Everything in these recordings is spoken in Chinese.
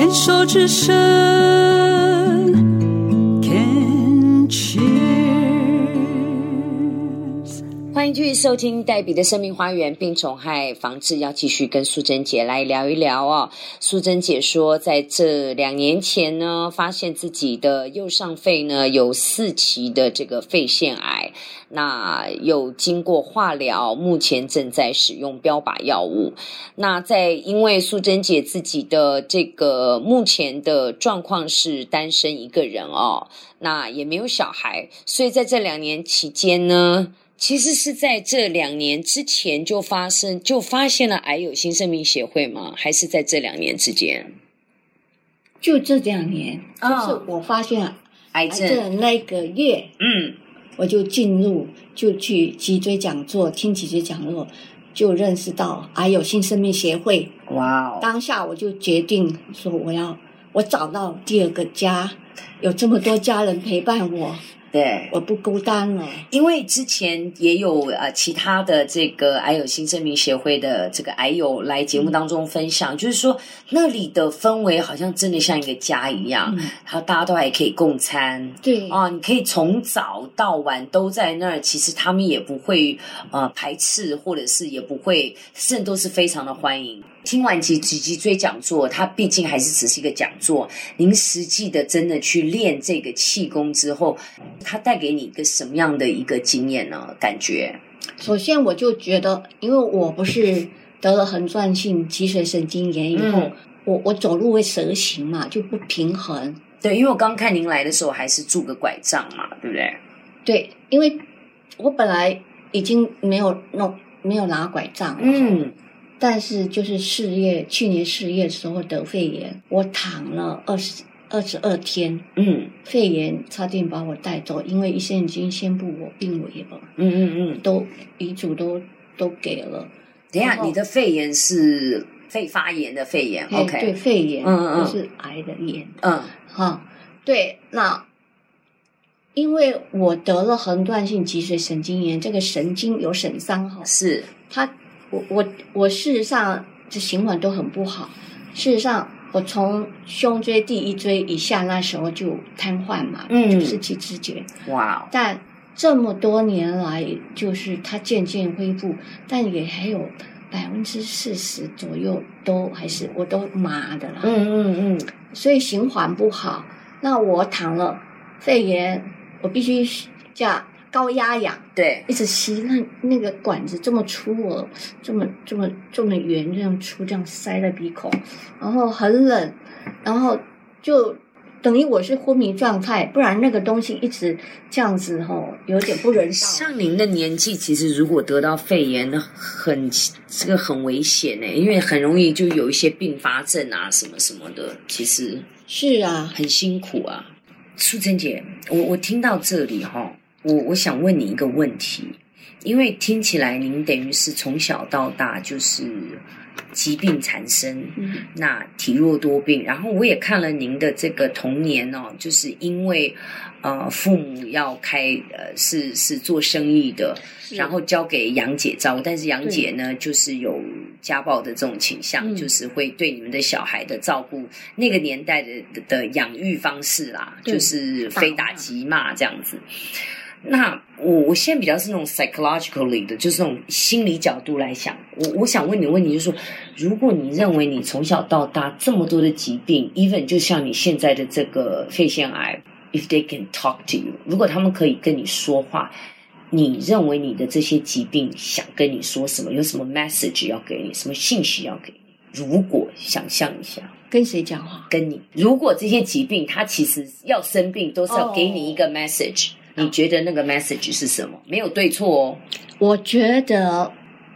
牵手之声。迎继续收听黛比的生命花园病虫害防治，要继续跟素贞姐来聊一聊哦。素贞姐说，在这两年前呢，发现自己的右上肺呢有四期的这个肺腺癌，那有经过化疗，目前正在使用标靶药物。那在因为素贞姐自己的这个目前的状况是单身一个人哦，那也没有小孩，所以在这两年期间呢。其实是在这两年之前就发生，就发现了癌友新生命协会吗？还是在这两年之间？就这两年，就哦是我发现癌症那个月，嗯，我就进入，就去脊椎讲座，听脊椎讲座，就认识到癌友新生命协会。哇哦，当下我就决定说，我要我找到第二个家，有这么多家人陪伴我，对，我不孤单了。因为之前也有呃其他的这个癌友新生命协会的这个癌友来节目当中分享，就是说那里的氛围好像真的像一个家一样，嗯然后大家都还可以共餐。对，啊，你可以从早到晚都在那儿，其实他们也不会呃排斥，或者是也不会，甚至都是非常的欢迎。听完几几脊椎讲座，它毕竟还是只是一个讲座，您实际的真的去练这个气功之后，它带给你一个什么样的一个经验呢？感觉？首先我就觉得，因为我不是得了横断性脊髓神经炎以后，嗯我我走路会蛇形嘛，就不平衡。对，因为我刚看您来的时候还是拄个拐杖嘛，对不对？对，因为我本来已经没有弄没有拿拐杖了，嗯，但是就是四月去年四月的时候得肺炎，我躺了二十二十二天，嗯肺炎差点把我带走，因为医生已经宣布我病危了，嗯嗯嗯。都遗嘱都都给了。等一下，你的肺炎是肺发炎的肺炎哎，OK？对，肺炎，嗯嗯是癌的炎。嗯哈，对，那因为我得了横断性脊髓神经炎，这个神经有损伤哈，是，它我我我事实上这循环都很不好。事实上，我从胸椎第一椎以下那时候就瘫痪嘛，嗯就是去知觉。哇哦，但这么多年来，就是它渐渐恢复，但也还有百分之四十左右都还是我都麻的啦。嗯嗯嗯，所以循环不好。那我躺了肺炎，我必须叫高压氧，对，一直吸，那那个管子这么粗哦，这么这么这么圆，这样粗，这样塞在鼻孔，然后很冷，然后就等于我是昏迷状态，不然那个东西一直这样子吼、有点不人道。像您的年纪，其实如果得到肺炎，很这个很危险呢，因为很容易就有一些并发症啊，什么什么的，其实是啊，很辛苦啊。淑贞姐，我我听到这里哈、我我想问你一个问题，因为听起来您等于是从小到大就是疾病缠身，嗯。那体弱多病，然后我也看了您的这个童年哦，就是因为呃父母要开呃是是做生意的，然后交给杨姐照，但是杨姐呢就是有家暴的这种倾向，嗯就是会对你们的小孩的照顾，那个年代的的的养育方式啦，就是非打即骂这样子。那我我现在比较是那种 psychologically 的，就是那种心理角度来想。我我想问你的问题就是说，如果你认为你从小到大这么多的疾病，even 就像你现在的这个肺腺癌，if they can talk to you，如果他们可以跟你说话，你认为你的这些疾病想跟你说什么？有什么 message 要给你？什么信息要给你？如果想象一下，跟谁讲话？跟你，如果这些疾病它其实要生病，都是要给你一个 message，、你觉得那个 message 是什么？没有对错哦。我觉得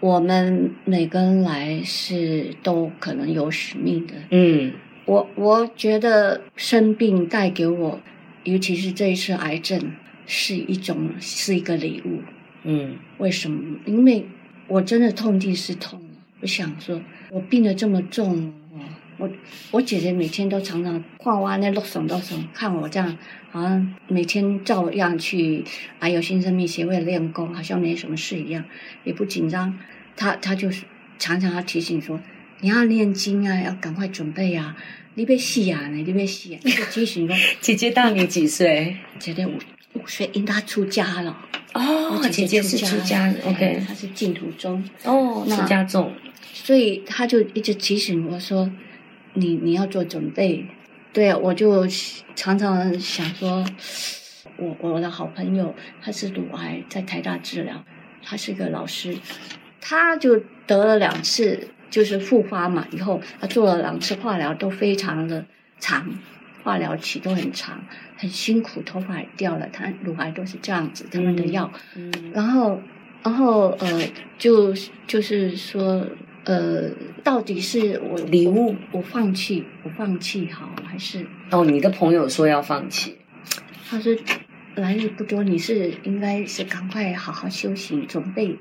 我们每个人来是都可能有使命的。嗯我我觉得生病带给我，尤其是这一次癌症，是一种是一个礼物。嗯为什么？因为我真的痛定思痛了。我想说，我病得这么重哦，我我姐姐每天都常常看我那落手落手，看我这样，好像每天照样去还有新生命协会练功，好像没什么事一样，也不紧张。她她就是常常要提醒说，你要念经啊，要赶快准备啊，你别死啊，你别死啊，一直提醒我，姐姐大你几岁？姐姐五五岁，因她出家了。哦我姐姐是出家，OK，她是净土宗，哦，那出家众，所以她就一直提醒我说，你你要做准备。对，我就常常想说，我我的好朋友他是乳癌，在台大治疗，他是一个老师，他就得了两次，就是复发嘛，以后他做了两次化疗，都非常的长，化疗期都很长，很辛苦，头发也掉了，他乳癌都是这样子，他们的药，嗯然后，然后呃，就就是说，呃，到底是我礼物我，放弃，我放弃好，还是哦，你的朋友说要放弃，他说来日不多，你是应该是赶快好好修行，准备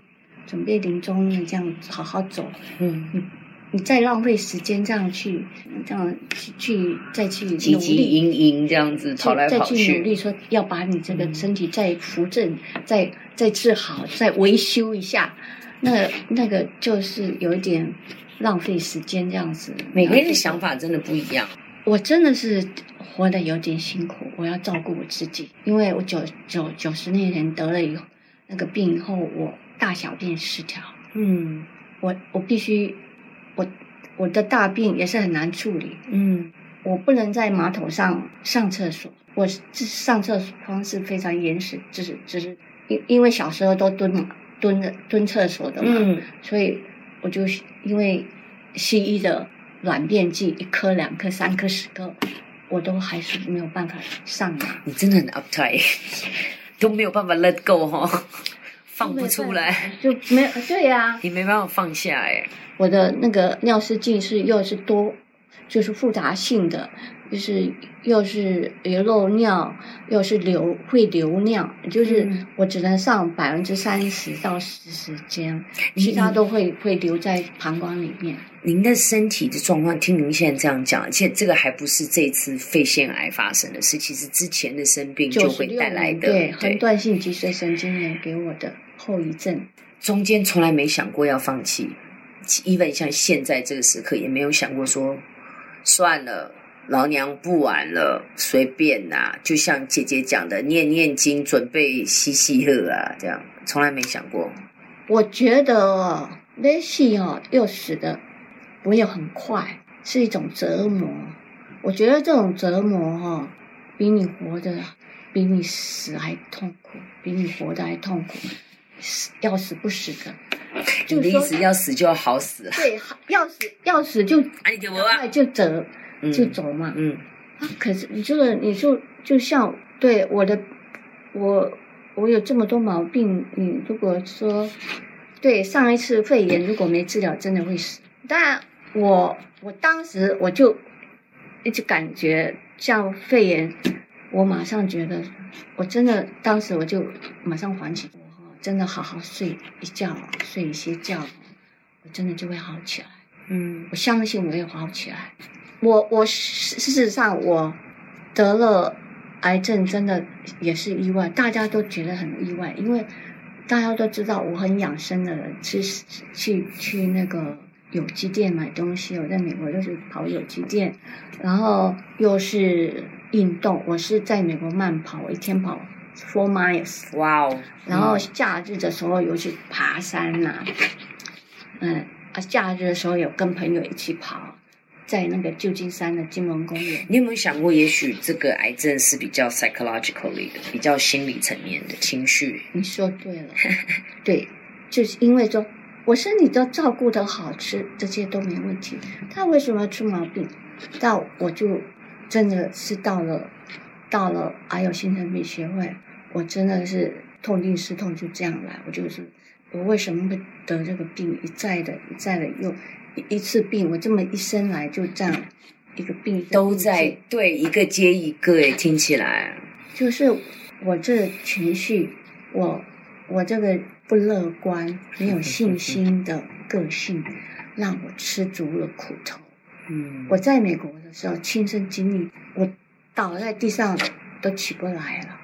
准备临终了，这样好好走。嗯，你你再浪费时间这样去这样去去再去努汲汲力。营营这样子跑来再跑去努力说要把你这个嗯身体再扶正、再再治好、再维修一下，那那个就是有一点浪费时间这样子。每个人的想法真的不一样。我真的是活得有点辛苦，我要照顾我自己，因为我九九九十年前得了以后那个病以后，我大小便失调，嗯我我必须我我的大便也是很难处理，嗯我不能在马桶上上厕所，我这上厕所方式非常严实，就是就是因因为小时候都蹲嘛蹲着蹲厕所的嘛，嗯，所以我就因为西医的软便剂一颗、两颗、三颗、十颗，我都还是没有办法上来，你真的很 uptight，都没有办法 let go 哈、放不出来，就没有对呀、你没办法放下哎。我的那个尿失禁是又是多，就是复杂性的，就是又是有漏尿，又是流会流尿，就是嗯我只能上百分之三十到四十这样，其他都会会留在膀胱里面。您的身体的状况，听您现在这样讲，而且这个还不是这次肺腺癌发生的事，其实之前的生病就会带来的。对横断性脊髓神经炎给我的后遗症。中间从来没想过要放弃，even 像现在这个时刻也没有想过说算了，老娘不玩了，随便啦、就像姐姐讲的，念念经，准备嬉戏乐啊，这样从来没想过。我觉得哦，那戏哦又死的不会很快，是一种折磨。我觉得这种折磨哈、哦，比你活的比你死还痛苦，比你活的还痛苦，死要死不死的。你 就是说的意思要死就要好死，对，要死要死就啊，你给我赶快啊，就走嗯就走嘛。嗯啊，可是你这个，你就就像对我的，我我有这么多毛病，你如果说对上一次肺炎如果没治疗，真的会死。当然我我当时我就一直感觉像肺炎，我马上觉得，我真的当时我就马上缓起，我哈真的好好睡一觉，睡一些觉，我真的就会好起来。嗯我相信我会好起来。我我事事实上我得了癌症，真的也是意外，大家都觉得很意外，因为大家都知道我很养生的人，去去去那个有机店买东西，我在美国就是跑有机店，然后又是运动，我是在美国慢跑，我一天跑 four miles，哇哦，然后假日的时候有去爬山呐、嗯啊，假日的时候有跟朋友一起跑，在那个旧金山的金门公园。你有没有想过，也许这个癌症是比较 psychologically 的，比较心理层面的情绪？你说对了，对，就是因为说我身体都照顾的好，吃这些都没问题，他为什么出毛病？到我就真的是到了到了还有新生病协会，我真的是痛定思痛，就这样来，我就是我为什么会得这个病，一再的一再的又一一次病，我这么一生来就这样一个病一个病都在对一个接一个，诶，听起来，就是我这情绪，我我这个不乐观、没有信 心的个性，让我吃足了苦头。嗯，我在美国的时候亲身经历，我倒在地上都起不来了。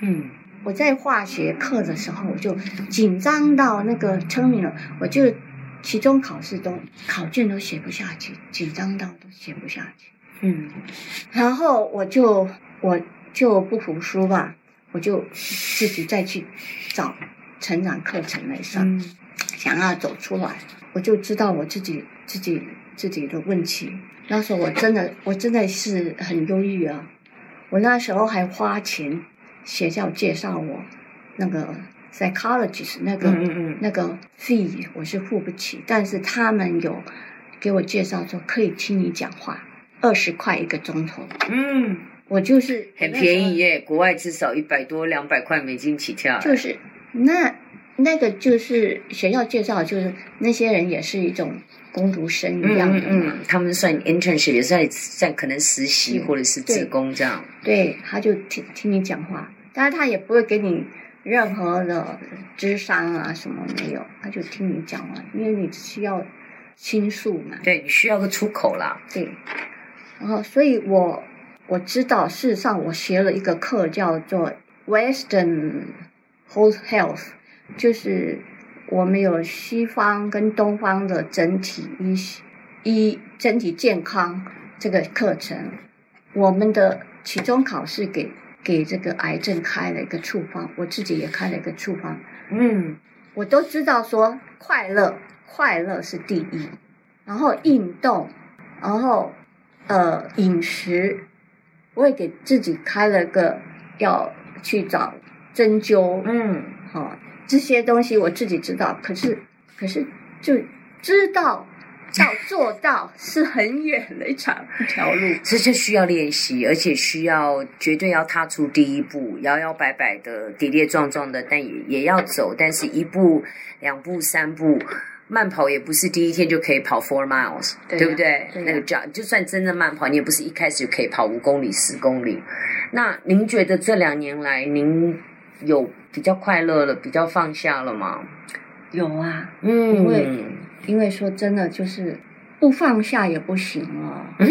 嗯我在化学课的时候，我就紧张到那个 terminal，我就期中考试都考卷都写不下去，紧张到都写不下去。嗯然后我就我就不服输吧，我就自己再去找成长课程来上，嗯想要走出来，我就知道我自己自己自己的问题。那时候我真的我真的是很忧郁啊，我那时候还花钱学校介绍我那个 psychologist 那个、嗯嗯那个 fee 我是付不起，但是他们有给我介绍说可以听你讲话，二十块一个钟头。嗯，我就是很便宜耶，国外至少一百多两百块美金起跳。就是那那个就是学校介绍，就是那些人也是一种工读生一样嗯的他们算 internship 也算算可能实习或者是自工这样。对，他就听听你讲话，但是他也不会给你任何的智商啊什么没有，他就听你讲话，因为你需要倾诉嘛。对你需要个出口啦。对，然后所以我我知道，事实上我学了一个课叫做 Western Whole Health，就是我们有西方跟东方的整体医医整体健康这个课程，我们的期中考试给给这个癌症开了一个处方，我自己也开了一个处方，嗯。我都知道说快乐，快乐是第一，然后运动，然后呃饮食，我也给自己开了个要去找针灸，嗯，哈、这些东西我自己知道，可是可是就知道到做到是很远的一场一条路，这就需要练习，而且需要绝对要踏出第一步，摇摇摆摆的、跌跌撞撞的，但也也要走。但是一步、两步、三步，慢跑也不是第一天就可以跑 four miles，对呀不对？那个叫就算真的慢跑，你也不是一开始就可以跑五公里、十公里。那您觉得这两年来，您有比较快乐了，比较放下了吗？有啊，嗯，因为因为说真的，就是不放下也不行哦，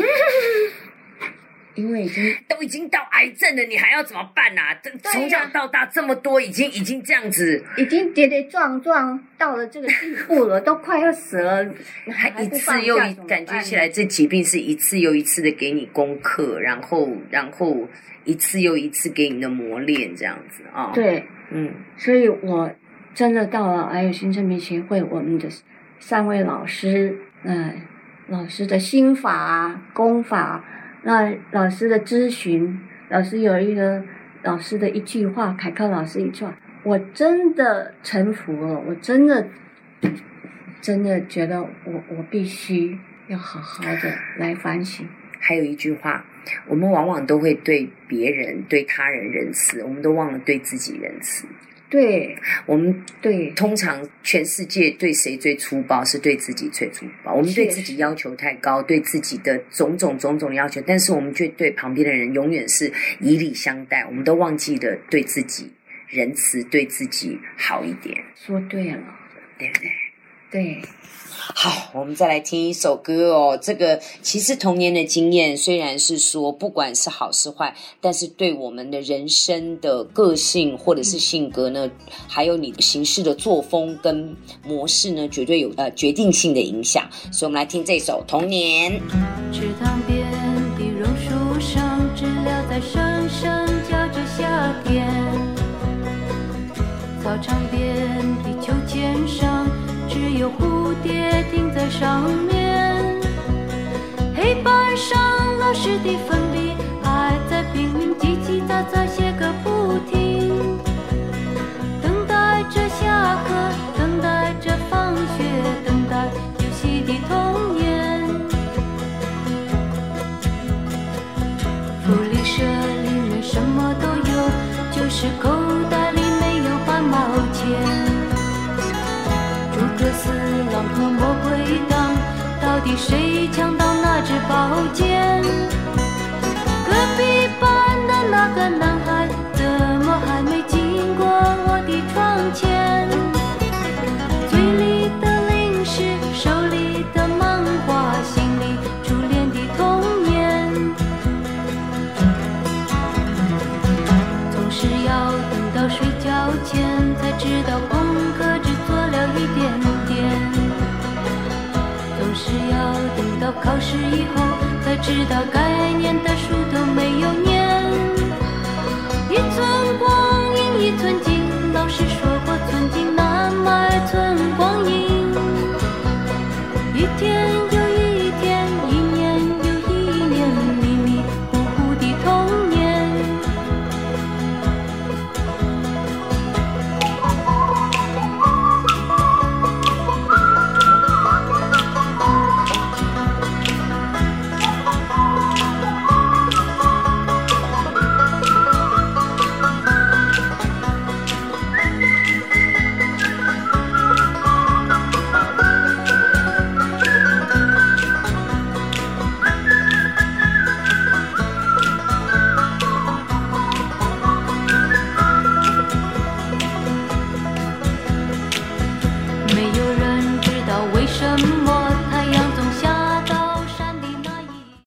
因为已经都已经到癌症了，你还要怎么办啊？这从小到大这么多，已经已经这样子，已经跌跌撞撞到了这个地步了，都快要死了，还一次又一感觉起来，这疾病是一次又一次的给你功课，然后然后一次又一次给你的磨练，这样子啊。，对，嗯所以我真的到了癌友新生命协会，我们的三位老师，嗯、老师的心法、功法，那老师的咨询，老师有一个老师的一句话，凯克老师一句话，我真的臣服了，我真的真的觉得我我必须要好好的来反省。还有一句话，我们往往都会对别人、对他人仁慈，我们都忘了对自己仁慈。对我们对通常全世界对谁最粗暴，是对自己最粗暴。我们对自己要求太高，对自己的种种种种的要求，但是我们却对旁边的人永远是以礼相待，我们都忘记了对自己仁慈，对自己好一点，说对了，对不对？对。好，我们再来听一首歌哦。这个其实童年的经验虽然是说不管是好是坏，但是对我们的人生的个性或者是性格呢，还有你的行事的作风跟模式呢，绝对有呃决定性的影响。所以，我们来听这首《童年》。池塘边的榕树上，知了在声声叫着夏天。操场边上面。黑板上老师的粉谁抢到那只宝剑？以后，才知道该念的书都没有